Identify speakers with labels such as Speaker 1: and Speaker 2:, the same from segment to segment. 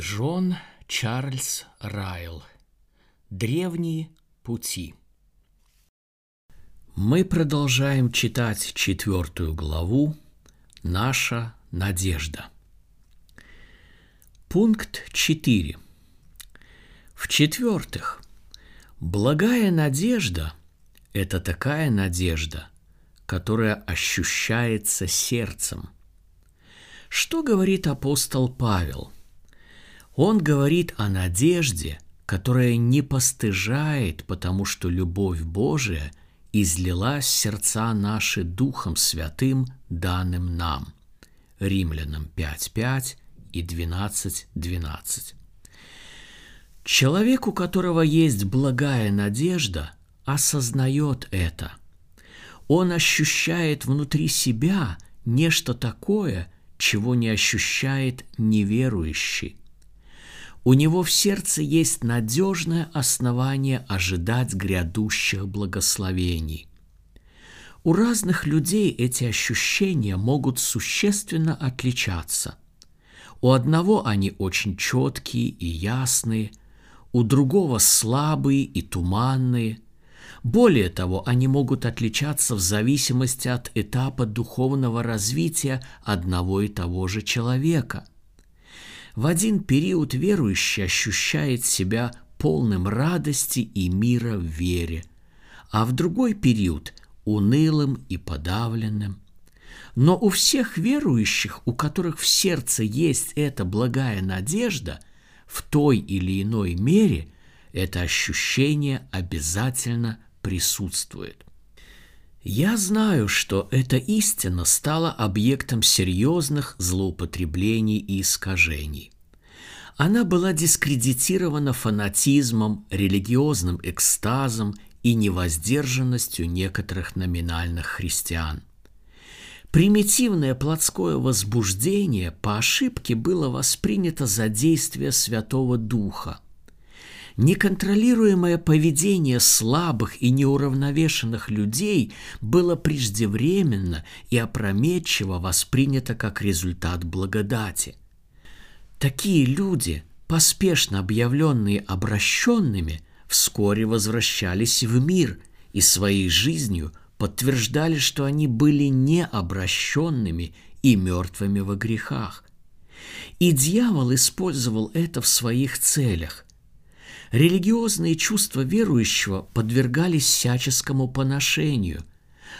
Speaker 1: Джон Чарльз Райл Древние пути Мы продолжаем читать четвертую главу «Наша надежда». Пункт 4. В-четвертых, благая надежда – это такая надежда, которая ощущается сердцем. Что говорит апостол Павел – он говорит о надежде, которая не постыжает, потому что любовь Божия излилась в сердца наши Духом Святым, данным нам. Римлянам 5.5 и 12.12. 12. Человек, у которого есть благая надежда, осознает это. Он ощущает внутри себя нечто такое, чего не ощущает неверующий. У него в сердце есть надежное основание ожидать грядущих благословений. У разных людей эти ощущения могут существенно отличаться. У одного они очень четкие и ясные, у другого слабые и туманные. Более того, они могут отличаться в зависимости от этапа духовного развития одного и того же человека – в один период верующий ощущает себя полным радости и мира в вере, а в другой период – унылым и подавленным. Но у всех верующих, у которых в сердце есть эта благая надежда, в той или иной мере это ощущение обязательно присутствует. Я знаю, что эта истина стала объектом серьезных злоупотреблений и искажений. Она была дискредитирована фанатизмом, религиозным экстазом и невоздержанностью некоторых номинальных христиан. Примитивное плотское возбуждение по ошибке было воспринято за действие Святого Духа – Неконтролируемое поведение слабых и неуравновешенных людей было преждевременно и опрометчиво воспринято как результат благодати. Такие люди, поспешно объявленные обращенными, вскоре возвращались в мир и своей жизнью подтверждали, что они были необращенными и мертвыми во грехах. И дьявол использовал это в своих целях – Религиозные чувства верующего подвергались всяческому поношению,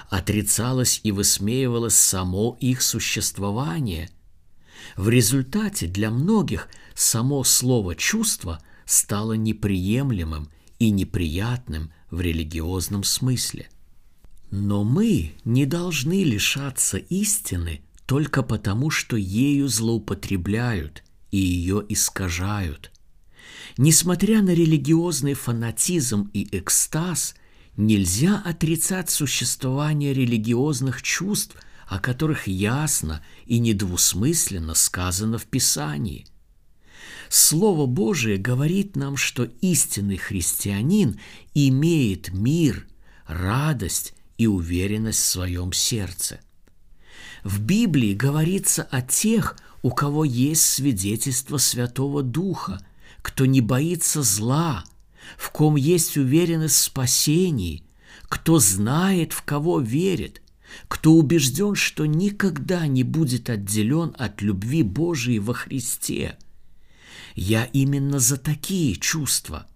Speaker 1: отрицалось и высмеивалось само их существование. В результате для многих само слово «чувство» стало неприемлемым и неприятным в религиозном смысле. Но мы не должны лишаться истины только потому, что ею злоупотребляют и ее искажают – Несмотря на религиозный фанатизм и экстаз, нельзя отрицать существование религиозных чувств, о которых ясно и недвусмысленно сказано в Писании. Слово Божие говорит нам, что истинный христианин имеет мир, радость и уверенность в своем сердце. В Библии говорится о тех, у кого есть свидетельство Святого Духа – кто не боится зла, в ком есть уверенность в спасении, кто знает, в кого верит, кто убежден, что никогда не будет отделен от любви Божией во Христе. Я именно за такие чувства.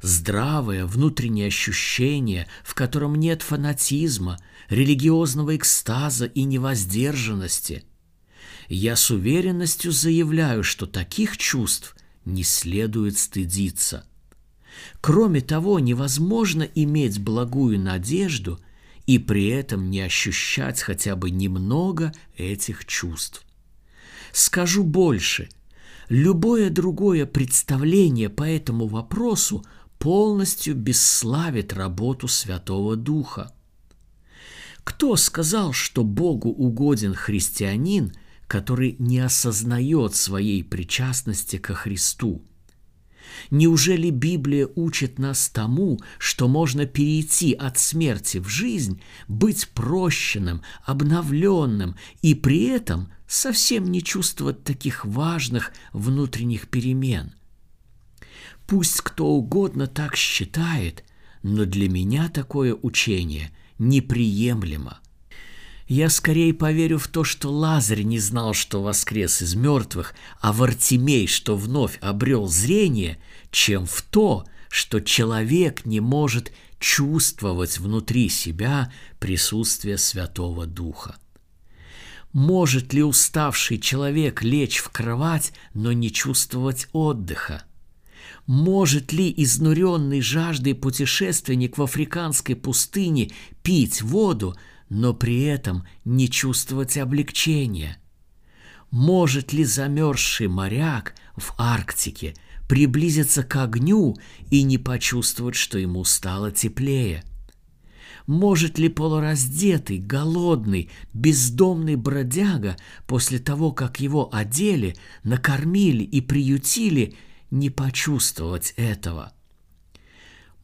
Speaker 1: Здравое внутреннее ощущение, в котором нет фанатизма, религиозного экстаза и невоздержанности. Я с уверенностью заявляю, что таких чувств не следует стыдиться. Кроме того, невозможно иметь благую надежду и при этом не ощущать хотя бы немного этих чувств. Скажу больше, любое другое представление по этому вопросу полностью бесславит работу Святого Духа. Кто сказал, что Богу угоден христианин – который не осознает своей причастности ко Христу. Неужели Библия учит нас тому, что можно перейти от смерти в жизнь, быть прощенным, обновленным и при этом совсем не чувствовать таких важных внутренних перемен? Пусть кто угодно так считает, но для меня такое учение неприемлемо. Я скорее поверю в то, что Лазарь не знал, что воскрес из мертвых, а Вартимей, что вновь обрел зрение, чем в то, что человек не может чувствовать внутри себя присутствие Святого Духа. Может ли уставший человек лечь в кровать, но не чувствовать отдыха? Может ли изнуренный жаждой путешественник в африканской пустыне пить воду, но при этом не чувствовать облегчения? Может ли замерзший моряк в Арктике приблизиться к огню и не почувствовать, что ему стало теплее? Может ли полураздетый, голодный, бездомный бродяга после того, как его одели, накормили и приютили, не почувствовать этого?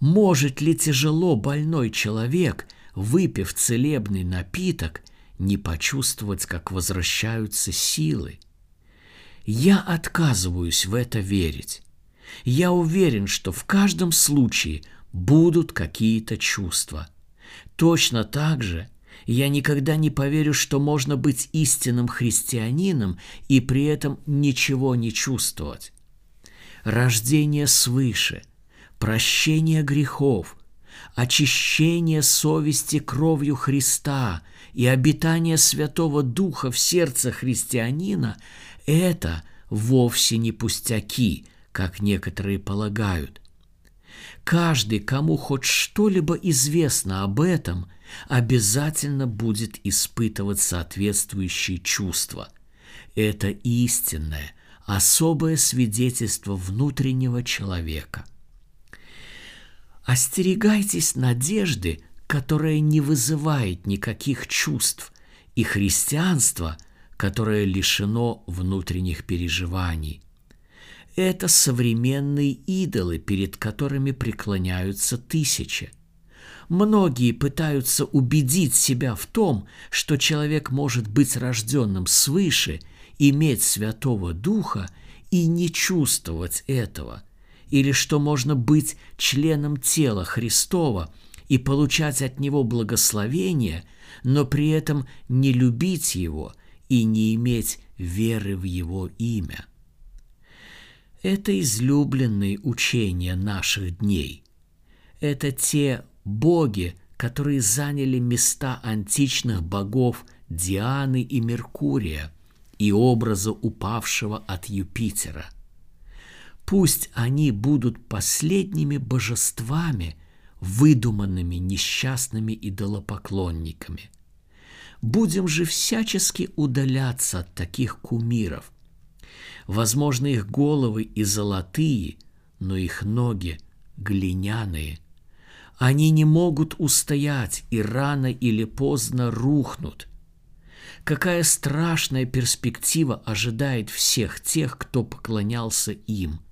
Speaker 1: Может ли тяжело больной человек – выпив целебный напиток, не почувствовать, как возвращаются силы. Я отказываюсь в это верить. Я уверен, что в каждом случае будут какие-то чувства. Точно так же я никогда не поверю, что можно быть истинным христианином и при этом ничего не чувствовать. Рождение свыше, прощение грехов – очищение совести кровью Христа и обитание Святого Духа в сердце христианина – это вовсе не пустяки, как некоторые полагают. Каждый, кому хоть что-либо известно об этом, обязательно будет испытывать соответствующие чувства. Это истинное, особое свидетельство внутреннего человека – Остерегайтесь надежды, которая не вызывает никаких чувств, и христианства, которое лишено внутренних переживаний. Это современные идолы, перед которыми преклоняются тысячи. Многие пытаются убедить себя в том, что человек может быть рожденным свыше, иметь Святого Духа и не чувствовать этого – или что можно быть членом тела Христова и получать от Него благословение, но при этом не любить Его и не иметь веры в Его имя. Это излюбленные учения наших дней. Это те боги, которые заняли места античных богов Дианы и Меркурия и образа упавшего от Юпитера – Пусть они будут последними божествами, выдуманными несчастными идолопоклонниками. Будем же всячески удаляться от таких кумиров. Возможно, их головы и золотые, но их ноги глиняные. Они не могут устоять и рано или поздно рухнут. Какая страшная перспектива ожидает всех тех, кто поклонялся им –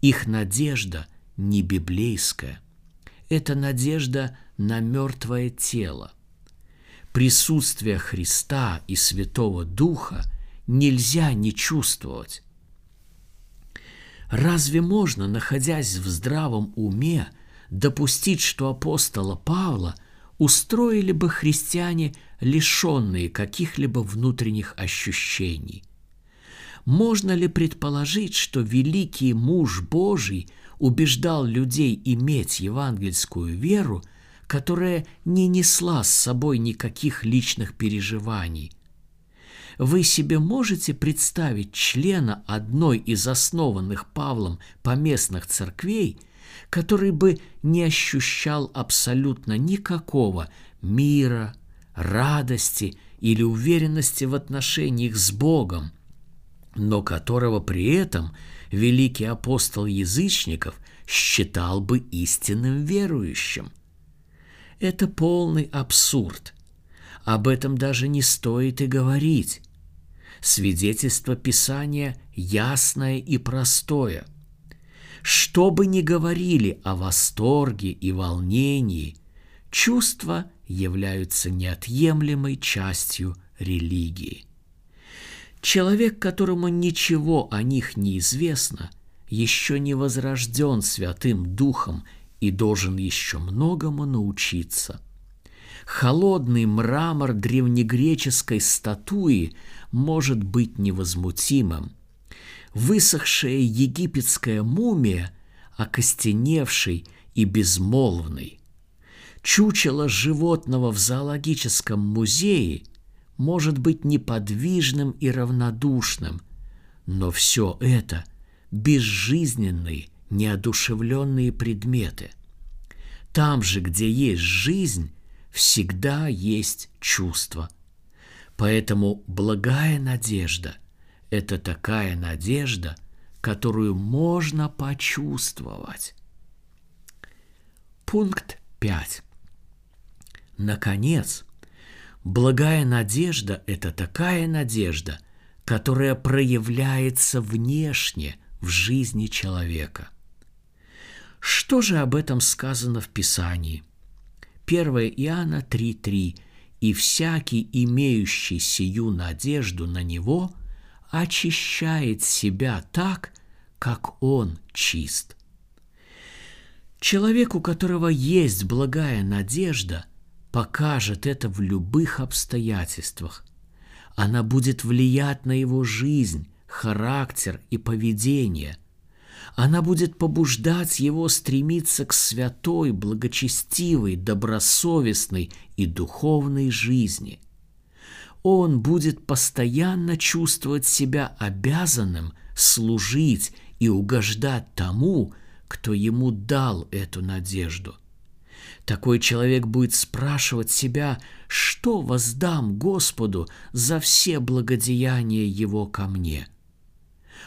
Speaker 1: их надежда не библейская. Это надежда на мертвое тело. Присутствие Христа и Святого Духа нельзя не чувствовать. Разве можно, находясь в здравом уме, допустить, что апостола Павла устроили бы христиане, лишенные каких-либо внутренних ощущений? Можно ли предположить, что великий муж Божий убеждал людей иметь евангельскую веру, которая не несла с собой никаких личных переживаний? Вы себе можете представить члена одной из основанных Павлом поместных церквей, который бы не ощущал абсолютно никакого мира, радости или уверенности в отношениях с Богом – но которого при этом великий апостол язычников считал бы истинным верующим. Это полный абсурд. Об этом даже не стоит и говорить. Свидетельство Писания ясное и простое. Что бы ни говорили о восторге и волнении, чувства являются неотъемлемой частью религии. Человек, которому ничего о них не известно, еще не возрожден Святым Духом и должен еще многому научиться. Холодный мрамор древнегреческой статуи может быть невозмутимым. Высохшая египетская мумия, окостеневший и безмолвный. Чучело животного в зоологическом музее может быть неподвижным и равнодушным, но все это безжизненные, неодушевленные предметы. Там же, где есть жизнь, всегда есть чувство. Поэтому благая надежда – это такая надежда, которую можно почувствовать. Пункт 5. Наконец, благая надежда – это такая надежда, которая проявляется внешне в жизни человека. Что же об этом сказано в Писании? 1 Иоанна 3.3 «И всякий, имеющий сию надежду на Него, очищает себя так, как Он чист». Человек, у которого есть благая надежда, покажет это в любых обстоятельствах. Она будет влиять на его жизнь, характер и поведение. Она будет побуждать его стремиться к святой, благочестивой, добросовестной и духовной жизни. Он будет постоянно чувствовать себя обязанным служить и угождать тому, кто ему дал эту надежду. Такой человек будет спрашивать себя, что воздам Господу за все благодеяния Его ко мне.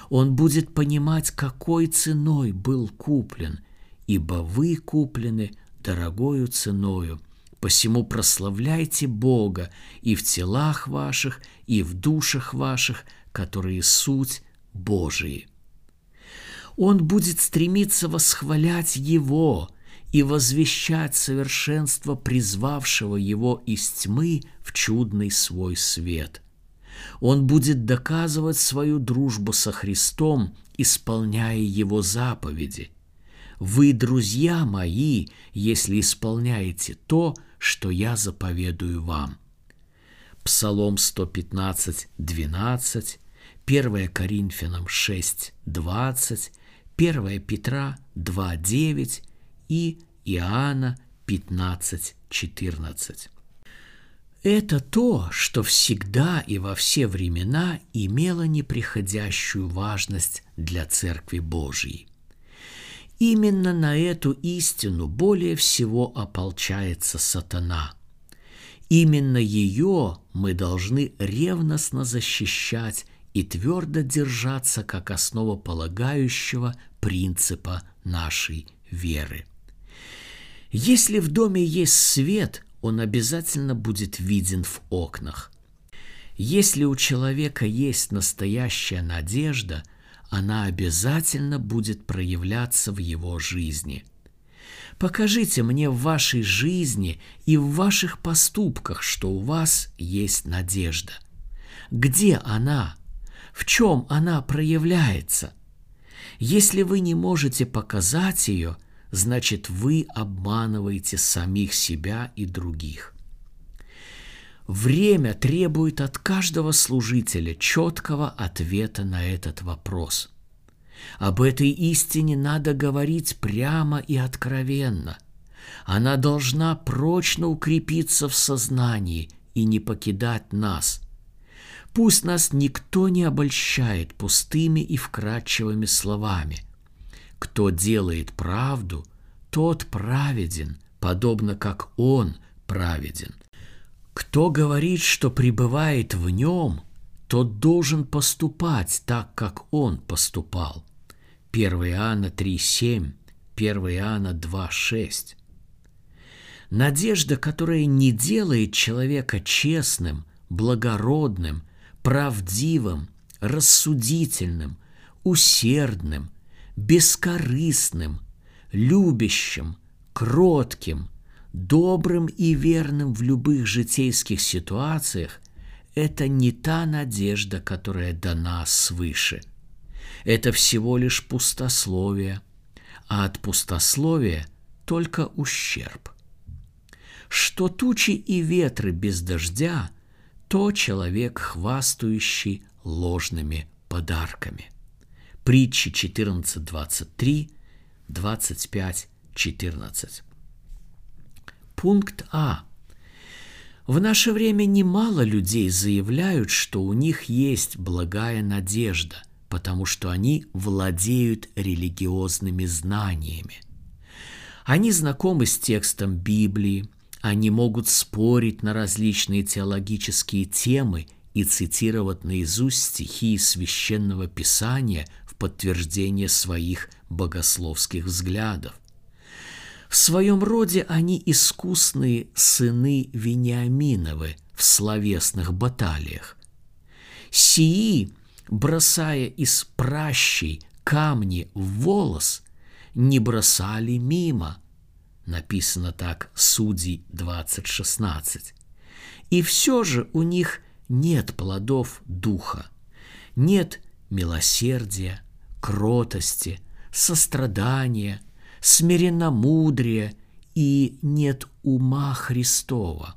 Speaker 1: Он будет понимать, какой ценой был куплен, ибо вы куплены дорогою ценою. Посему прославляйте Бога и в телах ваших, и в душах ваших, которые суть Божии он будет стремиться восхвалять Его и возвещать совершенство призвавшего его из тьмы в чудный свой свет. Он будет доказывать свою дружбу со Христом, исполняя Его заповеди. Вы, друзья мои, если исполняете то, что я заповедую вам. Псалом 115, 12, 1 Коринфянам 6, 20, 1 Петра 2.9 и Иоанна 15.14. Это то, что всегда и во все времена имело неприходящую важность для Церкви Божьей. Именно на эту истину более всего ополчается сатана. Именно ее мы должны ревностно защищать и твердо держаться как основополагающего принципа нашей веры. Если в доме есть свет, он обязательно будет виден в окнах. Если у человека есть настоящая надежда, она обязательно будет проявляться в его жизни. Покажите мне в вашей жизни и в ваших поступках, что у вас есть надежда. Где она? в чем она проявляется. Если вы не можете показать ее, значит вы обманываете самих себя и других. Время требует от каждого служителя четкого ответа на этот вопрос. Об этой истине надо говорить прямо и откровенно. Она должна прочно укрепиться в сознании и не покидать нас – Пусть нас никто не обольщает пустыми и вкрадчивыми словами. Кто делает правду, тот праведен, подобно как он праведен. Кто говорит, что пребывает в нем, тот должен поступать так, как он поступал. 1 Иоанна 3,7, 1 Иоанна 2,6. Надежда, которая не делает человека честным, благородным – правдивым, рассудительным, усердным, бескорыстным, любящим, кротким, добрым и верным в любых житейских ситуациях – это не та надежда, которая дана свыше. Это всего лишь пустословие, а от пустословия только ущерб. Что тучи и ветры без дождя, то человек, хвастающий ложными подарками. Притчи 14.23, 25.14. Пункт А. В наше время немало людей заявляют, что у них есть благая надежда, потому что они владеют религиозными знаниями. Они знакомы с текстом Библии, они могут спорить на различные теологические темы и цитировать наизусть стихи из священного писания подтверждение своих богословских взглядов. В своем роде они искусные сыны Вениаминовы в словесных баталиях. Сии, бросая из пращей камни в волос, не бросали мимо. Написано так Судей 20.16. И все же у них нет плодов духа, нет милосердия, кротости, сострадания – смиренномудрия и нет ума Христова.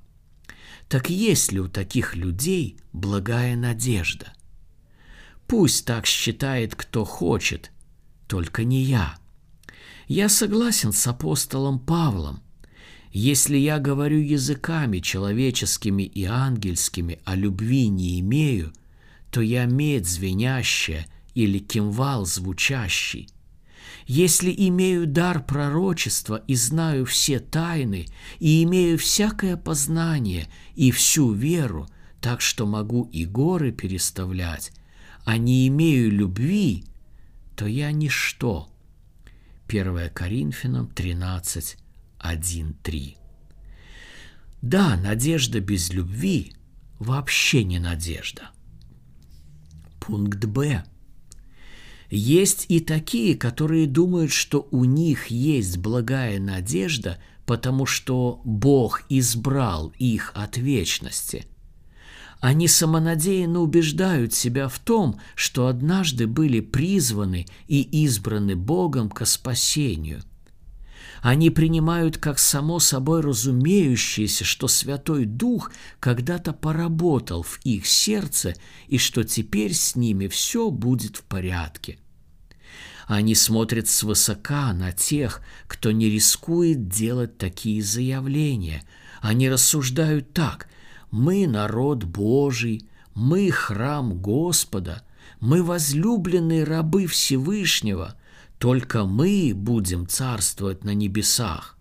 Speaker 1: Так есть ли у таких людей благая надежда? Пусть так считает кто хочет, только не я. Я согласен с апостолом Павлом. Если я говорю языками человеческими и ангельскими, а любви не имею, то я медь звенящая или кимвал звучащий. Если имею дар пророчества и знаю все тайны, и имею всякое познание и всю веру, так что могу и горы переставлять, а не имею любви, то я ничто. 1 Коринфянам 13, 1, 3. Да, надежда без любви вообще не надежда. Пункт Б. Есть и такие, которые думают, что у них есть благая надежда, потому что Бог избрал их от вечности. Они самонадеянно убеждают себя в том, что однажды были призваны и избраны Богом ко спасению. Они принимают как само собой разумеющееся, что Святой Дух когда-то поработал в их сердце и что теперь с ними все будет в порядке. Они смотрят свысока на тех, кто не рискует делать такие заявления. Они рассуждают так – мы народ Божий, мы храм Господа, мы возлюбленные рабы Всевышнего, только мы будем царствовать на небесах.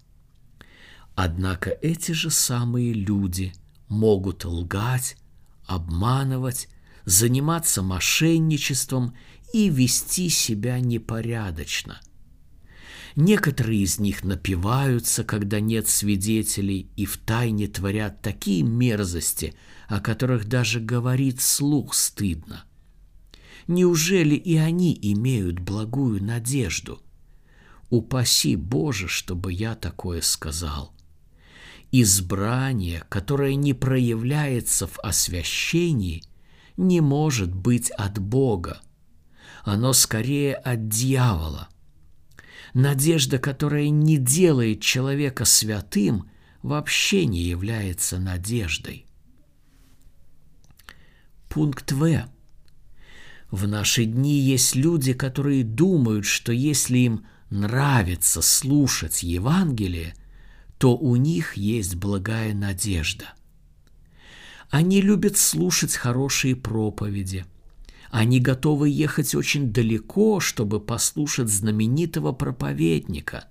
Speaker 1: Однако эти же самые люди могут лгать, обманывать, заниматься мошенничеством и вести себя непорядочно. Некоторые из них напиваются, когда нет свидетелей, и втайне творят такие мерзости, о которых даже говорить слух стыдно. Неужели и они имеют благую надежду? Упаси Боже, чтобы я такое сказал. Избрание, которое не проявляется в освящении, не может быть от Бога. Оно скорее от дьявола – Надежда, которая не делает человека святым, вообще не является надеждой. Пункт В. В наши дни есть люди, которые думают, что если им нравится слушать Евангелие, то у них есть благая надежда. Они любят слушать хорошие проповеди – они готовы ехать очень далеко, чтобы послушать знаменитого проповедника.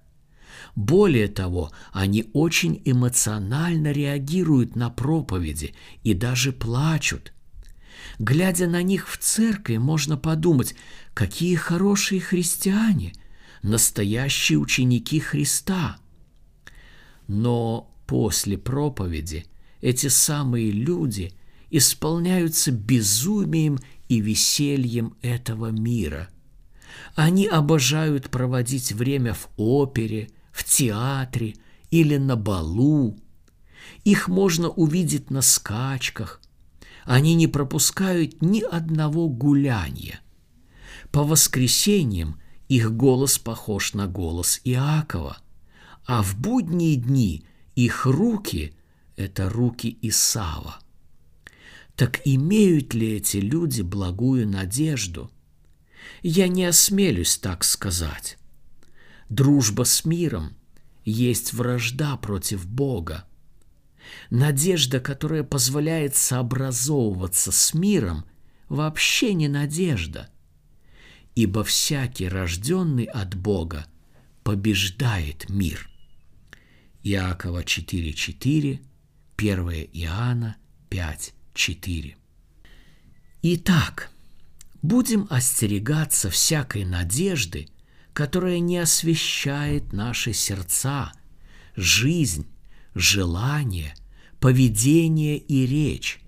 Speaker 1: Более того, они очень эмоционально реагируют на проповеди и даже плачут. Глядя на них в церкви, можно подумать, какие хорошие христиане, настоящие ученики Христа. Но после проповеди эти самые люди исполняются безумием и весельем этого мира. Они обожают проводить время в опере, в театре или на балу. Их можно увидеть на скачках. Они не пропускают ни одного гуляния. По воскресеньям их голос похож на голос Иакова, а в будние дни их руки – это руки Исава. Так имеют ли эти люди благую надежду? Я не осмелюсь так сказать. Дружба с миром есть вражда против Бога. Надежда, которая позволяет сообразовываться с миром, вообще не надежда, ибо всякий рожденный от Бога побеждает мир. Иакова 4.4, 1 Иоанна 5.4. Итак, будем остерегаться всякой надежды, которая не освещает наши сердца, жизнь, желание, поведение и речь.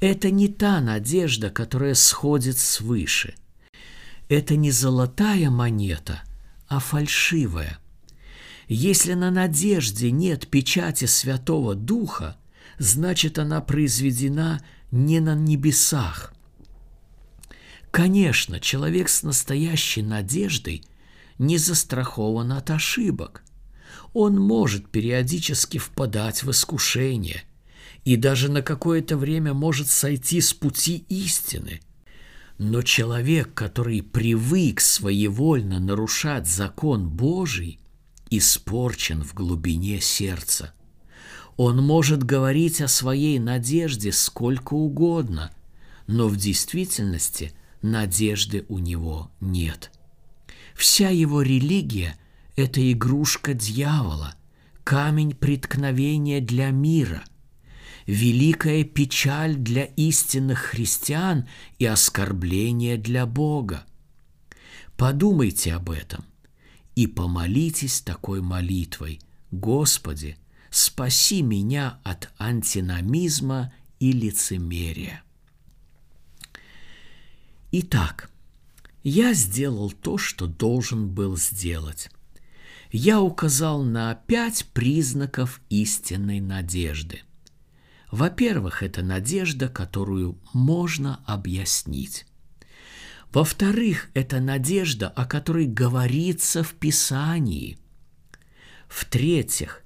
Speaker 1: Это не та надежда, которая сходит свыше. Это не золотая монета, а фальшивая. Если на надежде нет печати Святого Духа, значит она произведена не на небесах. Конечно, человек с настоящей надеждой не застрахован от ошибок. Он может периодически впадать в искушение и даже на какое-то время может сойти с пути истины. Но человек, который привык своевольно нарушать закон Божий, испорчен в глубине сердца. Он может говорить о своей надежде сколько угодно, но в действительности надежды у него нет. Вся его религия – это игрушка дьявола, камень преткновения для мира, великая печаль для истинных христиан и оскорбление для Бога. Подумайте об этом и помолитесь такой молитвой «Господи, спаси меня от антиномизма и лицемерия». Итак, я сделал то, что должен был сделать. Я указал на пять признаков истинной надежды. Во-первых, это надежда, которую можно объяснить. Во-вторых, это надежда, о которой говорится в Писании. В-третьих,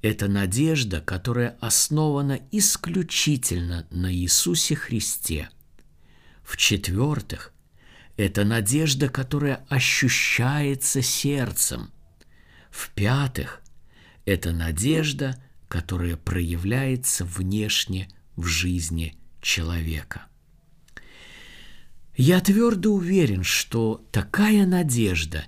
Speaker 1: это надежда, которая основана исключительно на Иисусе Христе – в-четвертых, это надежда, которая ощущается сердцем. В-пятых, это надежда, которая проявляется внешне в жизни человека. Я твердо уверен, что такая надежда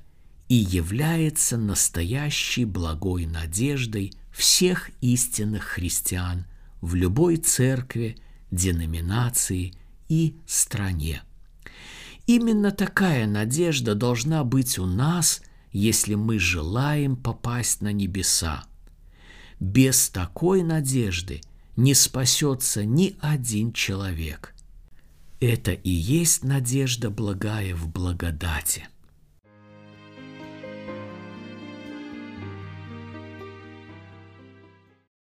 Speaker 1: и является настоящей благой надеждой всех истинных христиан в любой церкви, деноминации – и стране. Именно такая надежда должна быть у нас, если мы желаем попасть на небеса. Без такой надежды не спасется ни один человек. Это и есть надежда благая в благодати –